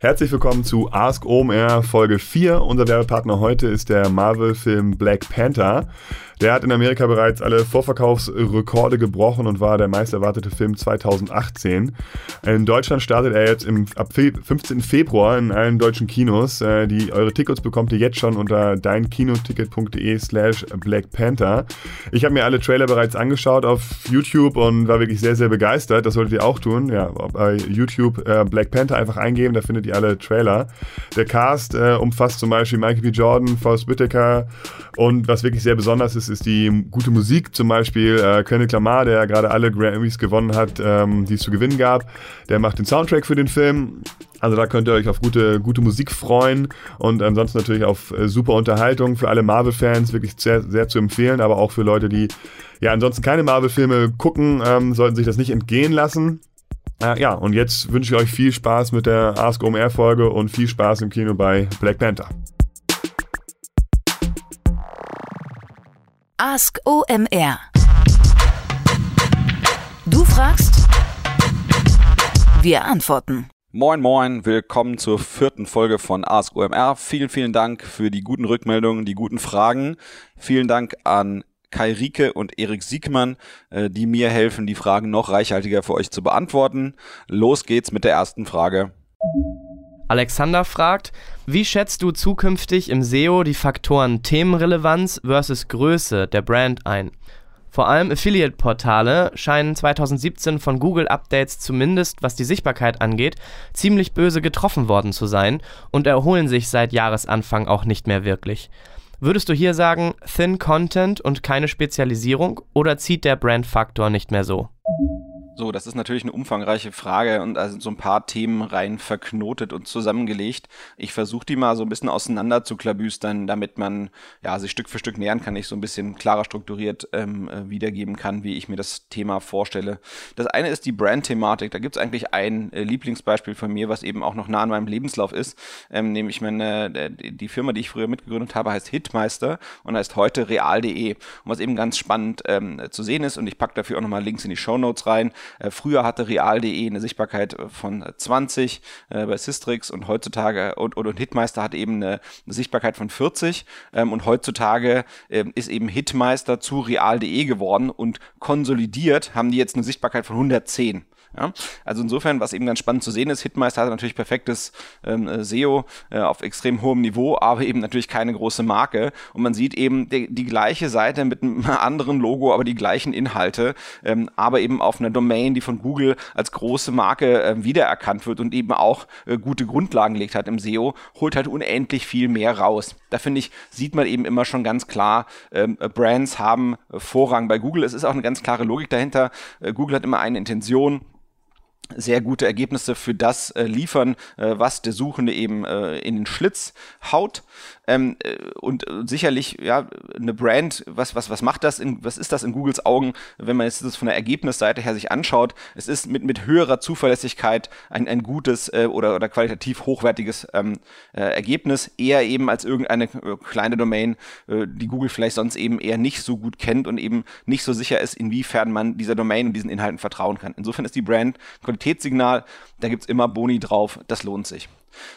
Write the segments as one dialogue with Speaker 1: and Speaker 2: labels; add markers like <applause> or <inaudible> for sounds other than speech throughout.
Speaker 1: Herzlich willkommen zu Ask OMR Folge 4. Unser Werbepartner heute ist der Marvel-Film Black Panther. Der hat in Amerika bereits alle Vorverkaufsrekorde gebrochen und war der meist erwartete Film 2018. In Deutschland startet er jetzt im, ab 15. Februar in allen deutschen Kinos. Äh, die, eure Tickets bekommt ihr jetzt schon unter deinkinoticket.de slash Black Panther. Ich habe mir alle Trailer bereits angeschaut auf YouTube und war wirklich sehr, sehr begeistert. Das solltet ihr auch tun. Ja, bei YouTube äh, Black Panther einfach eingeben, da findet alle Trailer. Der Cast äh, umfasst zum Beispiel Michael B. Jordan, Faust Whitaker und was wirklich sehr besonders ist, ist die gute Musik, zum Beispiel äh, Kendrick Lamar, der gerade alle Grammys gewonnen hat, ähm, die es zu gewinnen gab. Der macht den Soundtrack für den Film. Also da könnt ihr euch auf gute, gute Musik freuen und ansonsten natürlich auf äh, super Unterhaltung für alle Marvel-Fans, wirklich sehr, sehr zu empfehlen, aber auch für Leute, die ja ansonsten keine Marvel-Filme gucken, ähm, sollten sich das nicht entgehen lassen. Äh, ja, und jetzt wünsche ich euch viel Spaß mit der Ask OMR-Folge und viel Spaß im Kino bei Black Panther.
Speaker 2: Ask OMR. Du fragst, wir antworten.
Speaker 3: Moin Moin, willkommen zur vierten Folge von Ask OMR. Vielen, vielen Dank für die guten Rückmeldungen, die guten Fragen. Vielen Dank an Kai Rieke und Erik Siegmann, äh, die mir helfen, die Fragen noch reichhaltiger für euch zu beantworten. Los geht's mit der ersten Frage.
Speaker 4: Alexander fragt, wie schätzt du zukünftig im SEO die Faktoren Themenrelevanz versus Größe der Brand ein? Vor allem Affiliate-Portale scheinen 2017 von Google-Updates zumindest was die Sichtbarkeit angeht, ziemlich böse getroffen worden zu sein und erholen sich seit Jahresanfang auch nicht mehr wirklich. Würdest du hier sagen, Thin Content und keine Spezialisierung oder zieht der Brand-Faktor nicht mehr so?
Speaker 3: So, das ist natürlich eine umfangreiche Frage und sind so ein paar Themen rein verknotet und zusammengelegt. Ich versuche die mal so ein bisschen auseinander zu klabüstern, damit man ja sich Stück für Stück nähern kann, ich so ein bisschen klarer strukturiert ähm, äh, wiedergeben kann, wie ich mir das Thema vorstelle. Das eine ist die Brand-Thematik. Da gibt es eigentlich ein äh, Lieblingsbeispiel von mir, was eben auch noch nah an meinem Lebenslauf ist, ähm, nämlich meine, äh, die Firma, die ich früher mitgegründet habe, heißt Hitmeister und heißt heute real.de. Und was eben ganz spannend ähm, zu sehen ist, und ich packe dafür auch nochmal Links in die Show Notes rein, früher hatte real.de eine Sichtbarkeit von 20 äh, bei Sistrix und heutzutage und, und, und Hitmeister hat eben eine, eine Sichtbarkeit von 40 ähm, und heutzutage ähm, ist eben Hitmeister zu real.de geworden und konsolidiert haben die jetzt eine Sichtbarkeit von 110. Ja? Also insofern, was eben ganz spannend zu sehen ist, Hitmeister hat natürlich perfektes ähm, äh, SEO äh, auf extrem hohem Niveau, aber eben natürlich keine große Marke. Und man sieht eben die, die gleiche Seite mit einem <laughs> anderen Logo, aber die gleichen Inhalte, ähm, aber eben auf einer Domain, die von Google als große Marke äh, wiedererkannt wird und eben auch äh, gute Grundlagen legt hat im SEO, holt halt unendlich viel mehr raus. Da finde ich, sieht man eben immer schon ganz klar, ähm, Brands haben Vorrang bei Google. Es ist auch eine ganz klare Logik dahinter. Äh, Google hat immer eine Intention, sehr gute Ergebnisse für das äh, liefern, äh, was der Suchende eben äh, in den Schlitz haut. Ähm, äh, und äh, sicherlich, ja, eine Brand, was, was, was macht das, in, was ist das in Googles Augen, wenn man jetzt das von der Ergebnisseite her sich anschaut? Es ist mit, mit höherer Zuverlässigkeit ein, ein gutes äh, oder, oder qualitativ hochwertiges ähm, äh, Ergebnis, eher eben als irgendeine kleine Domain, die Google vielleicht sonst eben eher nicht so gut kennt und eben nicht so sicher ist, inwiefern man dieser Domain und diesen Inhalten vertrauen kann. Insofern ist die Brand Qualitätssignal, da gibt's immer Boni drauf, das lohnt sich.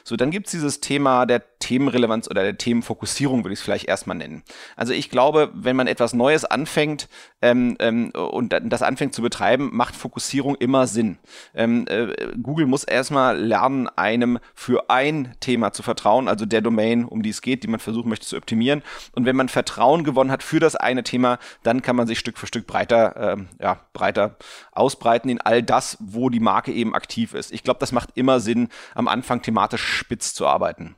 Speaker 3: So, dann gibt's dieses Thema der Themenrelevanz oder der Themenfokussierung, würde ich es vielleicht erstmal nennen. Also ich glaube, wenn man etwas Neues anfängt ähm, ähm, und das anfängt zu betreiben, macht Fokussierung immer Sinn. Ähm, äh, Google muss erstmal lernen, einem für ein Thema zu vertrauen, also der Domain, um die es geht, die man versuchen möchte zu optimieren. Und wenn man Vertrauen gewonnen hat für das eine Thema, dann kann man sich Stück für Stück breiter, ähm, ja, breiter ausbreiten in all das, wo die Marke eben aktiv ist. Ich glaube, das macht immer Sinn, am Anfang thematisch spitz zu arbeiten.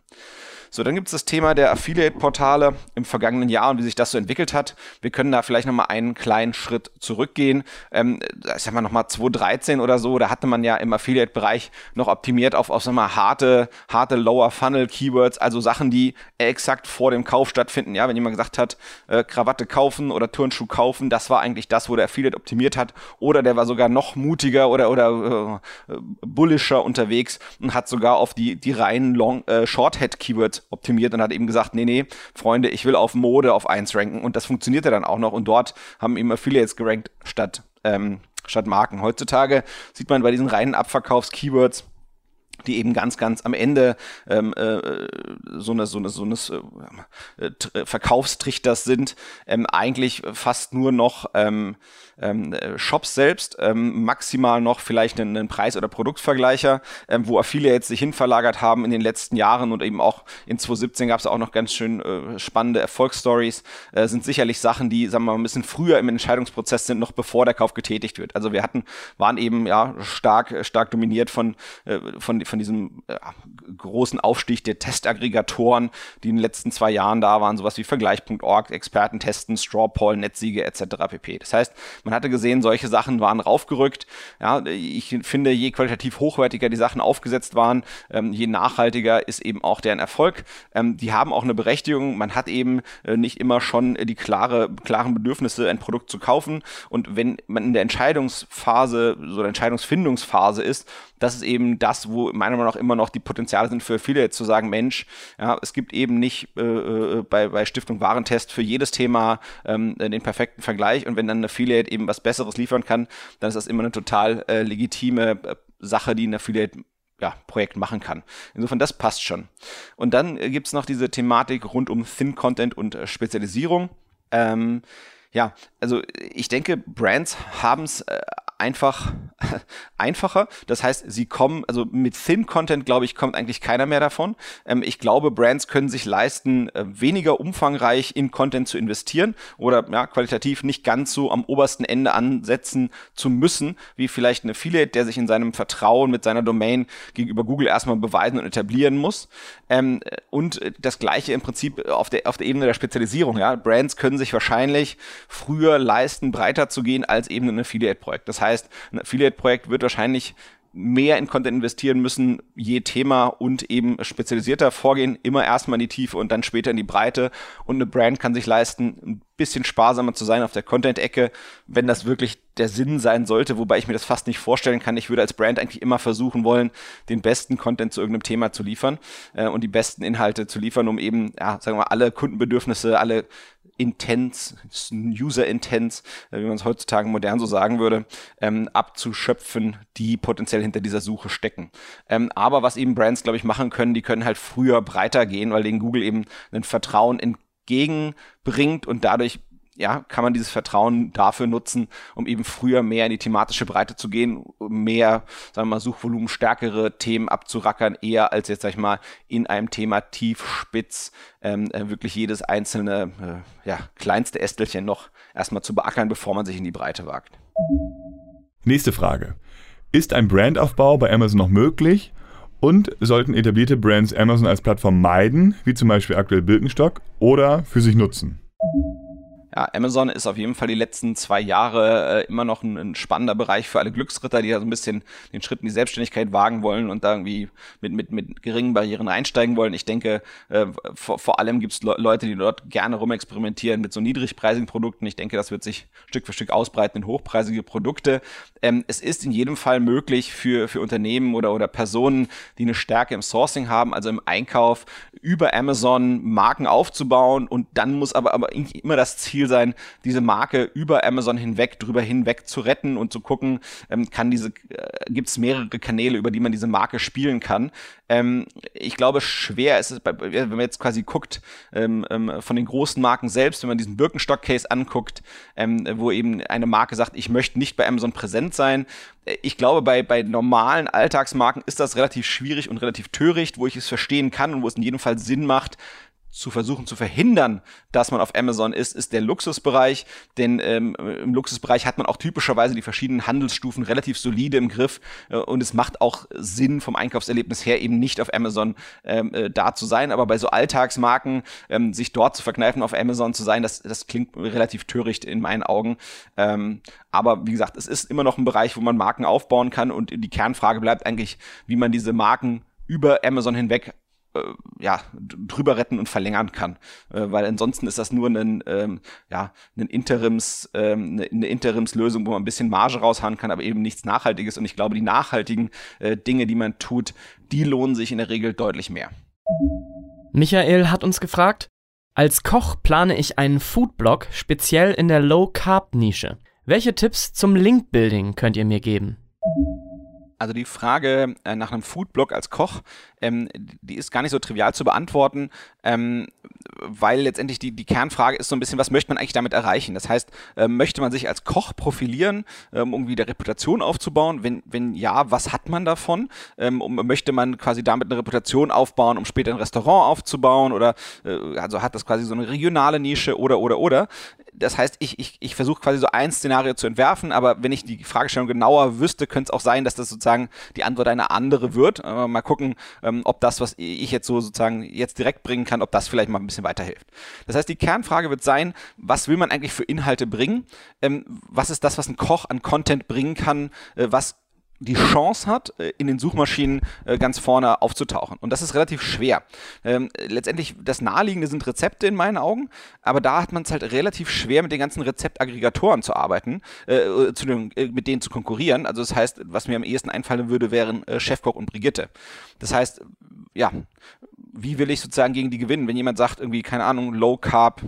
Speaker 3: So, dann gibt es das Thema der Affiliate-Portale im vergangenen Jahr und wie sich das so entwickelt hat. Wir können da vielleicht nochmal einen kleinen Schritt zurückgehen. Ähm, ich sag mal nochmal 2013 oder so, da hatte man ja im Affiliate-Bereich noch optimiert auf, auf sag mal, harte, harte Lower-Funnel-Keywords, also Sachen, die exakt vor dem Kauf stattfinden. Ja, wenn jemand gesagt hat, äh, Krawatte kaufen oder Turnschuh kaufen, das war eigentlich das, wo der Affiliate optimiert hat. Oder der war sogar noch mutiger oder, oder äh, bullischer unterwegs und hat sogar auf die, die reinen Long, äh, Short-Head-Keywords optimiert und hat eben gesagt, nee, nee, Freunde, ich will auf Mode auf 1 ranken und das funktionierte dann auch noch und dort haben eben Affiliates gerankt statt, ähm, statt Marken. Heutzutage sieht man bei diesen reinen Abverkaufs-Keywords, die eben ganz, ganz am Ende ähm, äh, so eine, so eine, so eine äh, äh Verkaufstrichters sind, ähm, eigentlich fast nur noch ähm, ähm, äh, Shops selbst, ähm, maximal noch vielleicht einen, einen Preis- oder Produktvergleicher, ähm, wo Affiliates sich hinverlagert haben in den letzten Jahren und eben auch in 2017 gab es auch noch ganz schön äh, spannende Erfolgsstories, äh, sind sicherlich Sachen, die, sagen wir mal, ein bisschen früher im Entscheidungsprozess sind, noch bevor der Kauf getätigt wird. Also wir hatten, waren eben ja stark, stark dominiert von, äh, von, von diesem äh, großen Aufstieg der Testaggregatoren, die in den letzten zwei Jahren da waren, sowas wie Vergleich.org, Expertentesten, Strawpoll, Netsiege etc. pp. Das heißt, man hatte gesehen, solche Sachen waren raufgerückt. Ja, ich finde, je qualitativ hochwertiger die Sachen aufgesetzt waren, ähm, je nachhaltiger ist eben auch deren Erfolg. Ähm, die haben auch eine Berechtigung. Man hat eben äh, nicht immer schon die klare, klaren Bedürfnisse, ein Produkt zu kaufen. Und wenn man in der Entscheidungsphase, so der Entscheidungsfindungsphase ist, das ist eben das, wo meiner Meinung nach immer noch die Potenziale sind für viele zu sagen, Mensch, ja, es gibt eben nicht äh, äh, bei, bei Stiftung Warentest für jedes Thema ähm, den perfekten Vergleich und wenn dann ein Affiliate eben was Besseres liefern kann, dann ist das immer eine total äh, legitime äh, Sache, die ein Affiliate ja, Projekt machen kann. Insofern, das passt schon. Und dann äh, gibt es noch diese Thematik rund um Thin Content und äh, Spezialisierung. Ähm, ja, also ich denke, Brands haben es äh, einfach <laughs> einfacher. Das heißt, sie kommen, also mit Thin Content, glaube ich, kommt eigentlich keiner mehr davon. Ähm, ich glaube, Brands können sich leisten, äh, weniger umfangreich in Content zu investieren oder ja, qualitativ nicht ganz so am obersten Ende ansetzen zu müssen, wie vielleicht ein Affiliate, der sich in seinem Vertrauen mit seiner Domain gegenüber Google erstmal beweisen und etablieren muss. Ähm, und das gleiche im Prinzip auf der, auf der Ebene der Spezialisierung. Ja. Brands können sich wahrscheinlich früher leisten, breiter zu gehen als eben ein Affiliate-Projekt. Das heißt, ein Affiliate-Projekt wird wahrscheinlich mehr in Content investieren müssen, je Thema und eben spezialisierter vorgehen, immer erstmal in die Tiefe und dann später in die Breite. Und eine Brand kann sich leisten, ein bisschen sparsamer zu sein auf der Content-Ecke, wenn das wirklich der Sinn sein sollte, wobei ich mir das fast nicht vorstellen kann. Ich würde als Brand eigentlich immer versuchen wollen, den besten Content zu irgendeinem Thema zu liefern äh, und die besten Inhalte zu liefern, um eben, ja, sagen wir mal, alle Kundenbedürfnisse, alle Intents, User Intents, äh, wie man es heutzutage modern so sagen würde, ähm, abzuschöpfen, die potenziell hinter dieser Suche stecken. Ähm, aber was eben Brands, glaube ich, machen können, die können halt früher breiter gehen, weil denen Google eben ein Vertrauen entgegenbringt und dadurch ja, kann man dieses Vertrauen dafür nutzen, um eben früher mehr in die thematische Breite zu gehen, mehr, sagen wir mal, Suchvolumen stärkere Themen abzurackern, eher als jetzt, sag ich mal, in einem Thema tief, spitz, ähm, äh, wirklich jedes einzelne, äh, ja, kleinste Ästelchen noch erstmal zu beackern, bevor man sich in die Breite wagt.
Speaker 1: Nächste Frage. Ist ein Brandaufbau bei Amazon noch möglich? Und sollten etablierte Brands Amazon als Plattform meiden, wie zum Beispiel aktuell Birkenstock, oder für sich nutzen?
Speaker 3: Ja, Amazon ist auf jeden Fall die letzten zwei Jahre äh, immer noch ein, ein, spannender Bereich für alle Glücksritter, die da so ein bisschen den Schritt in die Selbstständigkeit wagen wollen und da irgendwie mit, mit, mit geringen Barrieren einsteigen wollen. Ich denke, äh, vor, vor allem gibt es Le Leute, die dort gerne rumexperimentieren mit so niedrigpreisigen Produkten. Ich denke, das wird sich Stück für Stück ausbreiten in hochpreisige Produkte. Ähm, es ist in jedem Fall möglich für, für Unternehmen oder, oder Personen, die eine Stärke im Sourcing haben, also im Einkauf, über Amazon Marken aufzubauen und dann muss aber, aber immer das Ziel Ziel sein, diese Marke über Amazon hinweg, drüber hinweg zu retten und zu gucken, ähm, kann diese, äh, gibt es mehrere Kanäle, über die man diese Marke spielen kann. Ähm, ich glaube, schwer ist es, wenn man jetzt quasi guckt, ähm, ähm, von den großen Marken selbst, wenn man diesen Birkenstock-Case anguckt, ähm, wo eben eine Marke sagt, ich möchte nicht bei Amazon präsent sein. Äh, ich glaube, bei, bei normalen Alltagsmarken ist das relativ schwierig und relativ töricht, wo ich es verstehen kann und wo es in jedem Fall Sinn macht, zu versuchen zu verhindern, dass man auf Amazon ist, ist der Luxusbereich. Denn ähm, im Luxusbereich hat man auch typischerweise die verschiedenen Handelsstufen relativ solide im Griff äh, und es macht auch Sinn vom Einkaufserlebnis her eben nicht auf Amazon ähm, äh, da zu sein. Aber bei so Alltagsmarken ähm, sich dort zu verkneifen, auf Amazon zu sein, das, das klingt relativ töricht in meinen Augen. Ähm, aber wie gesagt, es ist immer noch ein Bereich, wo man Marken aufbauen kann und die Kernfrage bleibt eigentlich, wie man diese Marken über Amazon hinweg ja, drüber retten und verlängern kann. Äh, weil ansonsten ist das nur ein, ähm, ja, ein Interims, ähm, eine, eine Interimslösung, wo man ein bisschen Marge raushauen kann, aber eben nichts Nachhaltiges. Und ich glaube, die nachhaltigen äh, Dinge, die man tut, die lohnen sich in der Regel deutlich mehr.
Speaker 4: Michael hat uns gefragt, als Koch plane ich einen Foodblog speziell in der Low-Carb-Nische. Welche Tipps zum Link-Building könnt ihr mir geben?
Speaker 3: Also die Frage äh, nach einem Foodblog als Koch, ähm, die ist gar nicht so trivial zu beantworten, ähm, weil letztendlich die, die Kernfrage ist so ein bisschen, was möchte man eigentlich damit erreichen? Das heißt, äh, möchte man sich als Koch profilieren, ähm, um wieder Reputation aufzubauen? Wenn, wenn ja, was hat man davon? Ähm, um, möchte man quasi damit eine Reputation aufbauen, um später ein Restaurant aufzubauen? Oder äh, also hat das quasi so eine regionale Nische oder oder oder? das heißt, ich, ich, ich versuche quasi so ein Szenario zu entwerfen, aber wenn ich die Fragestellung genauer wüsste, könnte es auch sein, dass das sozusagen die Antwort eine andere wird. Äh, mal gucken, ähm, ob das, was ich jetzt so sozusagen jetzt direkt bringen kann, ob das vielleicht mal ein bisschen weiterhilft. Das heißt, die Kernfrage wird sein, was will man eigentlich für Inhalte bringen? Ähm, was ist das, was ein Koch an Content bringen kann? Äh, was die Chance hat, äh, in den Suchmaschinen äh, ganz vorne aufzutauchen. Und das ist relativ schwer. Ähm, letztendlich, das Naheliegende sind Rezepte in meinen Augen, aber da hat man es halt relativ schwer, mit den ganzen Rezeptaggregatoren zu arbeiten, äh, mit denen zu konkurrieren. Also das heißt, was mir am ehesten einfallen würde, wären Chefkoch und Brigitte. Das heißt, ja, wie will ich sozusagen gegen die gewinnen? Wenn jemand sagt, irgendwie, keine Ahnung, Low Carb,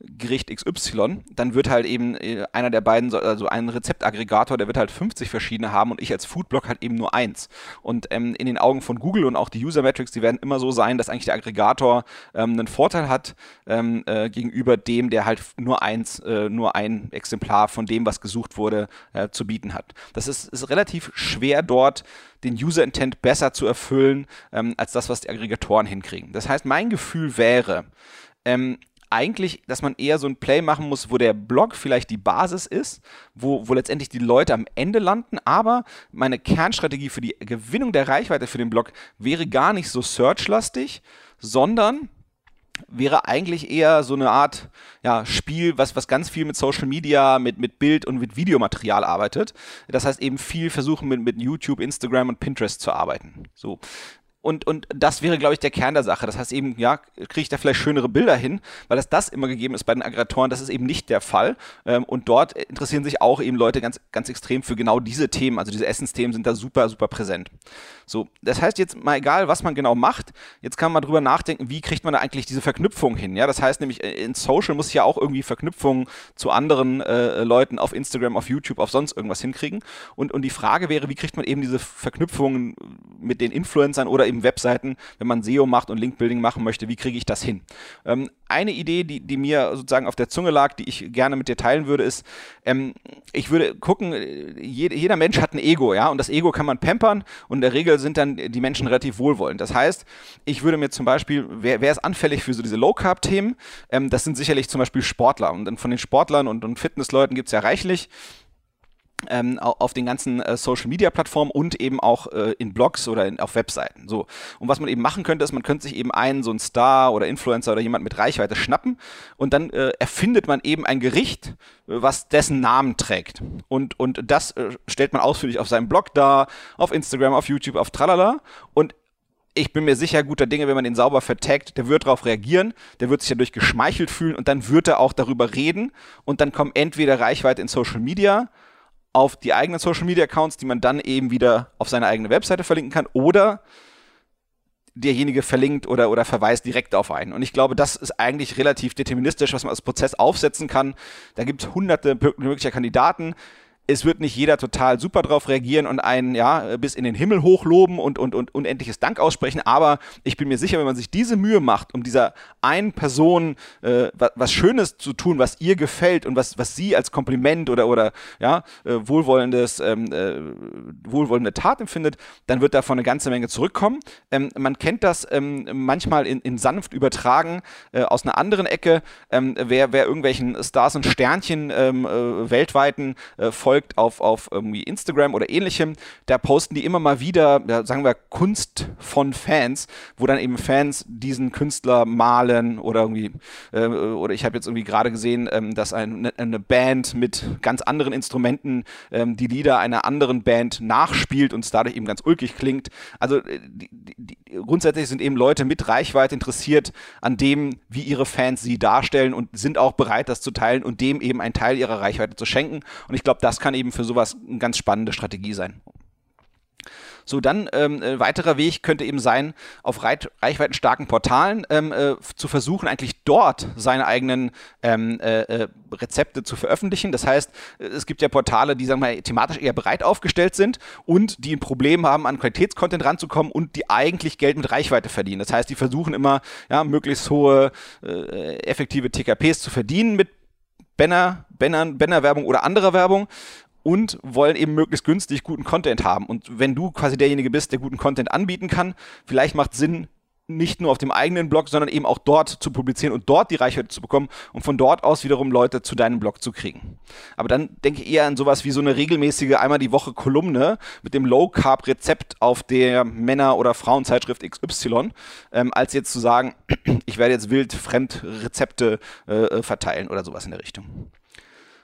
Speaker 3: Gericht XY, dann wird halt eben äh, einer der beiden, also ein Rezeptaggregator, der wird halt 50 verschiedene haben und ich als Foodblog halt eben nur eins. Und ähm, in den Augen von Google und auch die User Metrics, die werden immer so sein, dass eigentlich der Aggregator ähm, einen Vorteil hat ähm, äh, gegenüber dem, der halt nur eins, äh, nur ein Exemplar von dem, was gesucht wurde, äh, zu bieten hat. Das ist, ist relativ schwer dort den User Intent besser zu erfüllen, ähm, als das, was die Aggregatoren hinkriegen. Das heißt, mein Gefühl wäre, ähm, eigentlich, dass man eher so ein Play machen muss, wo der Blog vielleicht die Basis ist, wo, wo letztendlich die Leute am Ende landen, aber meine Kernstrategie für die Gewinnung der Reichweite für den Blog wäre gar nicht so searchlastig, sondern wäre eigentlich eher so eine Art ja, Spiel, was, was ganz viel mit Social Media, mit, mit Bild und mit Videomaterial arbeitet. Das heißt eben viel versuchen mit, mit YouTube, Instagram und Pinterest zu arbeiten. So. Und, und das wäre, glaube ich, der Kern der Sache. Das heißt eben, ja, kriege ich da vielleicht schönere Bilder hin, weil das das immer gegeben ist bei den Aggregatoren. Das ist eben nicht der Fall. Ähm, und dort interessieren sich auch eben Leute ganz, ganz extrem für genau diese Themen. Also diese Essensthemen sind da super, super präsent. So, das heißt jetzt mal egal, was man genau macht, jetzt kann man drüber nachdenken, wie kriegt man da eigentlich diese Verknüpfung hin? Ja, das heißt nämlich, äh, in Social muss ich ja auch irgendwie Verknüpfungen zu anderen äh, Leuten auf Instagram, auf YouTube, auf sonst irgendwas hinkriegen. Und, und die Frage wäre, wie kriegt man eben diese Verknüpfungen mit den Influencern oder eben Webseiten, wenn man SEO macht und Linkbuilding machen möchte, wie kriege ich das hin? Ähm, eine Idee, die, die mir sozusagen auf der Zunge lag, die ich gerne mit dir teilen würde, ist, ähm, ich würde gucken, äh, jeder Mensch hat ein Ego, ja, und das Ego kann man pampern und in der Regel sind dann die Menschen relativ wohlwollend. Das heißt, ich würde mir zum Beispiel, wer, wer ist anfällig für so diese Low-Carb-Themen? Ähm, das sind sicherlich zum Beispiel Sportler und von den Sportlern und, und Fitnessleuten gibt es ja reichlich ähm, auf den ganzen äh, Social Media Plattformen und eben auch äh, in Blogs oder in, auf Webseiten. So. Und was man eben machen könnte, ist, man könnte sich eben einen, so einen Star oder Influencer oder jemand mit Reichweite schnappen und dann äh, erfindet man eben ein Gericht, was dessen Namen trägt. Und, und das äh, stellt man ausführlich auf seinem Blog dar, auf Instagram, auf YouTube, auf Tralala und ich bin mir sicher, guter Dinge, wenn man den sauber vertagt, der wird darauf reagieren, der wird sich dadurch geschmeichelt fühlen und dann wird er auch darüber reden und dann kommt entweder Reichweite in Social Media auf die eigenen Social Media Accounts, die man dann eben wieder auf seine eigene Webseite verlinken kann oder derjenige verlinkt oder, oder verweist direkt auf einen. Und ich glaube, das ist eigentlich relativ deterministisch, was man als Prozess aufsetzen kann. Da gibt es hunderte möglicher Kandidaten es wird nicht jeder total super drauf reagieren und einen ja bis in den Himmel hochloben und, und, und unendliches Dank aussprechen, aber ich bin mir sicher, wenn man sich diese Mühe macht, um dieser einen Person äh, was, was, Schönes zu tun, was ihr gefällt und was, was sie als Kompliment oder, oder ja, äh, wohlwollendes, ähm, äh, wohlwollende Tat empfindet, dann wird davon eine ganze Menge zurückkommen. Ähm, man kennt das ähm, manchmal in, in sanft übertragen äh, aus einer anderen Ecke, ähm, wer, wer irgendwelchen Stars und Sternchen ähm, äh, weltweiten äh, folgt, folgt auf, auf irgendwie Instagram oder ähnlichem, da posten die immer mal wieder, ja, sagen wir, Kunst von Fans, wo dann eben Fans diesen Künstler malen oder irgendwie, äh, oder ich habe jetzt irgendwie gerade gesehen, ähm, dass ein, ne, eine Band mit ganz anderen Instrumenten ähm, die Lieder einer anderen Band nachspielt und es dadurch eben ganz ulkig klingt. Also äh, die, die, grundsätzlich sind eben Leute mit Reichweite interessiert an dem, wie ihre Fans sie darstellen und sind auch bereit, das zu teilen und dem eben einen Teil ihrer Reichweite zu schenken. Und ich glaube, das kann kann eben für sowas eine ganz spannende Strategie sein. So, dann ähm, äh, weiterer Weg könnte eben sein, auf reit reichweitenstarken Portalen ähm, äh, zu versuchen, eigentlich dort seine eigenen ähm, äh, äh, Rezepte zu veröffentlichen. Das heißt, es gibt ja Portale, die sagen wir thematisch eher breit aufgestellt sind und die ein Problem haben, an Qualitätscontent ranzukommen und die eigentlich Geld mit Reichweite verdienen. Das heißt, die versuchen immer, ja, möglichst hohe äh, effektive TKPs zu verdienen mit Banner, Bannern, Bannerwerbung oder anderer Werbung und wollen eben möglichst günstig guten Content haben. Und wenn du quasi derjenige bist, der guten Content anbieten kann, vielleicht macht Sinn, nicht nur auf dem eigenen Blog, sondern eben auch dort zu publizieren und dort die Reichweite zu bekommen und von dort aus wiederum Leute zu deinem Blog zu kriegen. Aber dann denke ich eher an sowas wie so eine regelmäßige einmal die Woche Kolumne mit dem Low Carb Rezept auf der Männer- oder Frauenzeitschrift XY, ähm, als jetzt zu sagen, <clears throat> ich werde jetzt wild fremd Rezepte äh, verteilen oder sowas in der Richtung.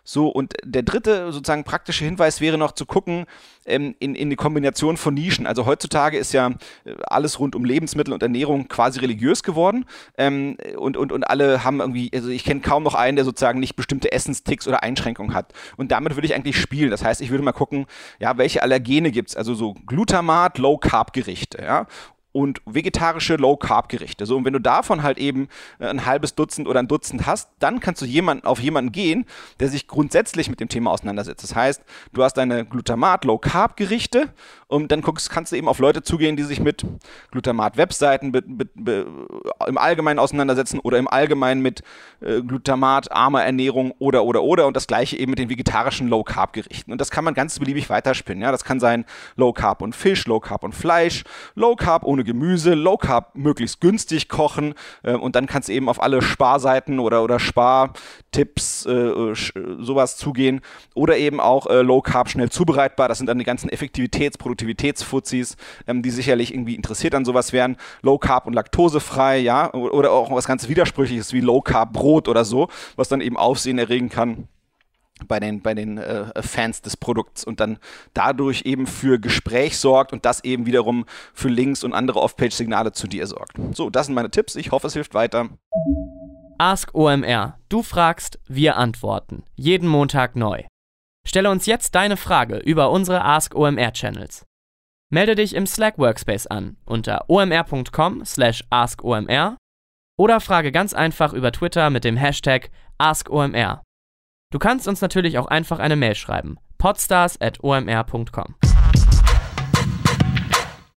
Speaker 3: So, und der dritte sozusagen praktische Hinweis wäre noch zu gucken ähm, in, in die Kombination von Nischen. Also heutzutage ist ja äh, alles rund um Lebensmittel und Ernährung quasi religiös geworden ähm, und, und, und alle haben irgendwie, also ich kenne kaum noch einen, der sozusagen nicht bestimmte Essensticks oder Einschränkungen hat. Und damit würde ich eigentlich spielen. Das heißt, ich würde mal gucken, ja, welche Allergene gibt es? Also so Glutamat, Low-Carb-Gerichte, ja und vegetarische Low-Carb-Gerichte. So, und wenn du davon halt eben äh, ein halbes Dutzend oder ein Dutzend hast, dann kannst du jemanden, auf jemanden gehen, der sich grundsätzlich mit dem Thema auseinandersetzt. Das heißt, du hast deine Glutamat Low-Carb-Gerichte und dann guckst, kannst du eben auf Leute zugehen, die sich mit Glutamat-Webseiten im Allgemeinen auseinandersetzen oder im Allgemeinen mit äh, Glutamat, armer Ernährung oder, oder, oder und das gleiche eben mit den vegetarischen Low-Carb-Gerichten. Und das kann man ganz beliebig weiterspinnen. Ja? Das kann sein Low-Carb und Fisch, Low-Carb und Fleisch, Low-Carb ohne Gemüse, Low Carb möglichst günstig kochen äh, und dann kannst du eben auf alle Sparseiten oder, oder Spartipps, äh, sowas zugehen oder eben auch äh, Low Carb schnell zubereitbar. Das sind dann die ganzen Effektivitäts-, Produktivitätsfuzis, ähm, die sicherlich irgendwie interessiert an sowas wären. Low Carb und laktosefrei, ja, oder auch was ganz Widersprüchliches wie Low Carb Brot oder so, was dann eben Aufsehen erregen kann bei den, bei den äh, Fans des Produkts und dann dadurch eben für Gespräch sorgt und das eben wiederum für Links und andere Off-Page-Signale zu dir sorgt. So, das sind meine Tipps. Ich hoffe, es hilft weiter.
Speaker 4: Ask OMR. Du fragst, wir antworten. Jeden Montag neu. Stelle uns jetzt deine Frage über unsere Ask OMR Channels. Melde dich im Slack Workspace an unter omr.com/askomr oder frage ganz einfach über Twitter mit dem Hashtag AskOMR. Du kannst uns natürlich auch einfach eine Mail schreiben. podstars.omr.com.